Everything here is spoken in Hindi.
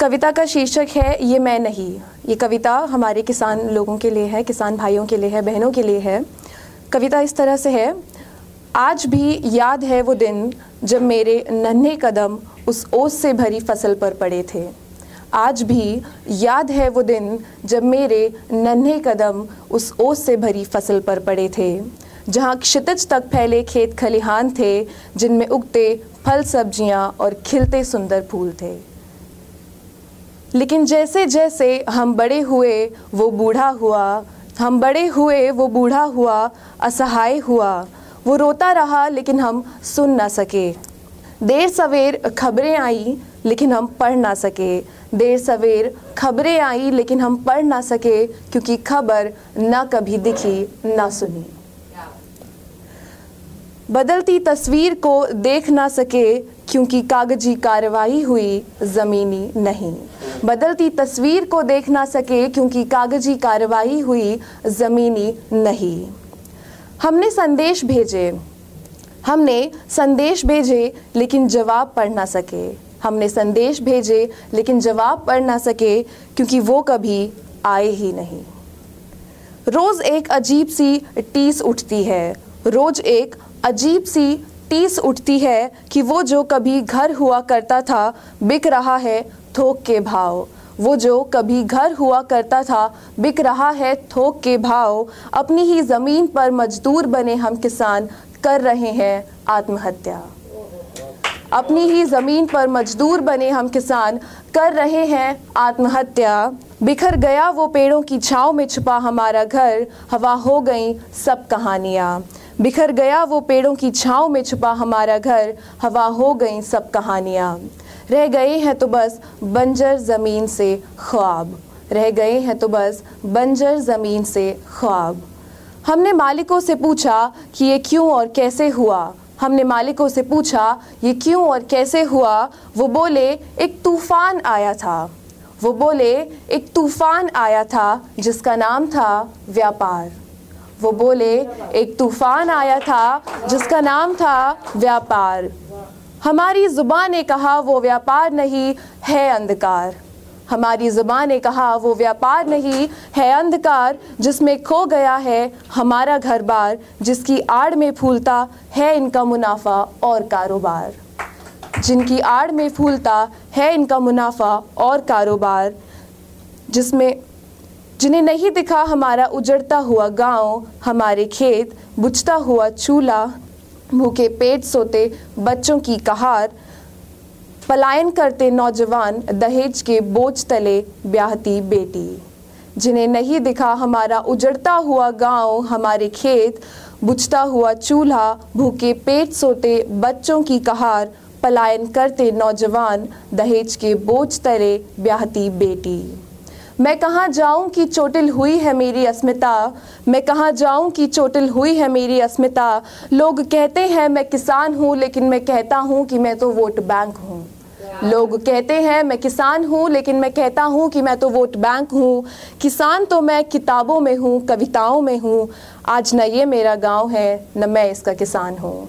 कविता का शीर्षक है, ये मैं नहीं। ये कविता हमारे किसान लोगों के लिए है, किसान भाइयों के लिए है, बहनों के लिए है। कविता इस तरह से है, आज भी याद है वो दिन जब मेरे नन्हे कदम उस ओस से भरी फ़सल पर पड़े थे। आज भी याद है वो दिन जब मेरे नन्हे कदम उस ओस से भरी फ़सल पर पड़े थे। जहाँ क्षितिज तक फैले खेत खलिहान थे, जिनमें उगते फल सब्ज़ियाँ और खिलते सुंदर फूल थे। लेकिन जैसे जैसे हम बड़े हुए, वो बूढ़ा हुआ, हम बड़े हुए, वो बूढ़ा हुआ, असहाय हुआ, वो रोता रहा, लेकिन हम सुन ना सके। देर सवेर खबरें आई, लेकिन हम पढ़ ना सके। देर सवेर खबरें आई, लेकिन हम पढ़ ना सके, क्योंकि खबर ना कभी दिखी, ना सुनी। बदलती तस्वीर को देख ना सके, क्योंकि कागज़ी कार्रवाई हुई, ज़मीनी नहीं। बदलती तस्वीर को देख ना सके क्योंकि कागज़ी कार्रवाई हुई, ज़मीनी नहीं। हमने संदेश भेजे। हमने संदेश भेजे, लेकिन जवाब पढ़ ना सके। हमने संदेश भेजे, लेकिन जवाब पढ़ ना सके, क्योंकि वो कभी आए ही नहीं। रोज़ एक अजीब सी टीस उठती है। रोज़ एक अजीब सी टीस उठती है कि वो जो कभी घर हुआ करता था, बिक रहा है थोक के भाव। वो जो कभी घर हुआ करता था, बिक रहा है थोक के भाव। अपनी ही ज़मीन पर मजदूर बने हम किसान, कर रहे हैं आत्महत्या। अपनी ही ज़मीन पर मजदूर बने हम किसान, कर रहे हैं आत्महत्या। बिखर गया वो पेड़ों की छाँव में छुपा हमारा घर, हवा हो गई सब कहानियाँ। बिखर गया वो पेड़ों की छाँव में छुपा हमारा घर। हवा हो गई सब कहानियाँ। रह गए हैं तो बस बंजर ज़मीन से ख्वाब। रह गए हैं तो बस बंजर ज़मीन से ख्वाब। हमने मालिकों से पूछा कि ये क्यों और कैसे हुआ? हमने मालिकों से पूछा, ये क्यों और कैसे हुआ? वो बोले, एक तूफ़ान आया था। वो बोले, एक तूफ़ान आया था जिसका नाम था व्यापार। वो बोले, एक तूफ़ान आया था, जिसका नाम था व्यापार। हमारी ज़ुबान ने कहा, वो व्यापार नहीं, है अंधकार। हमारी ज़ुबान ने कहा, वो व्यापार नहीं, है अंधकार, जिसमें खो गया है हमारा घर बार जिसकी आड़ में फूलता है इनका मुनाफा और कारोबार। जिनकी आड़ में फूलता है इनका मुनाफा और कारोबार, जिसमें जिन्हें नहीं दिखा हमारा उजड़ता हुआ गाँव, हमारे खेत, बुझता हुआ चूल्हा, भूखे पेट सोते बच्चों की कहार, पलायन करते नौजवान दहेज के बोझ तले ब्याहती बेटी। जिन्हें नहीं दिखा हमारा उजड़ता हुआ गाँव, हमारे खेत, बुझता हुआ चूल्हा, भूखे पेट सोते बच्चों की कहार, पलायन करते नौजवान दहेज के बोझ तले ब्याहती बेटी। मैं कहाँ जाऊँ कि चोटिल हुई है मेरी अस्मिता? मैं कहाँ जाऊँ कि चोटिल हुई है मेरी अस्मिता? लोग कहते हैं मैं किसान हूँ, लेकिन मैं कहता हूँ कि मैं तो वोट बैंक हूँ। लोग कहते हैं मैं किसान हूँ, लेकिन मैं कहता हूँ कि मैं तो वोट बैंक हूँ। किसान तो मैं किताबों में हूँ, कविताओं में हूँ। आज न ये मेरा गाँव है, न मैं इसका किसान हूँ।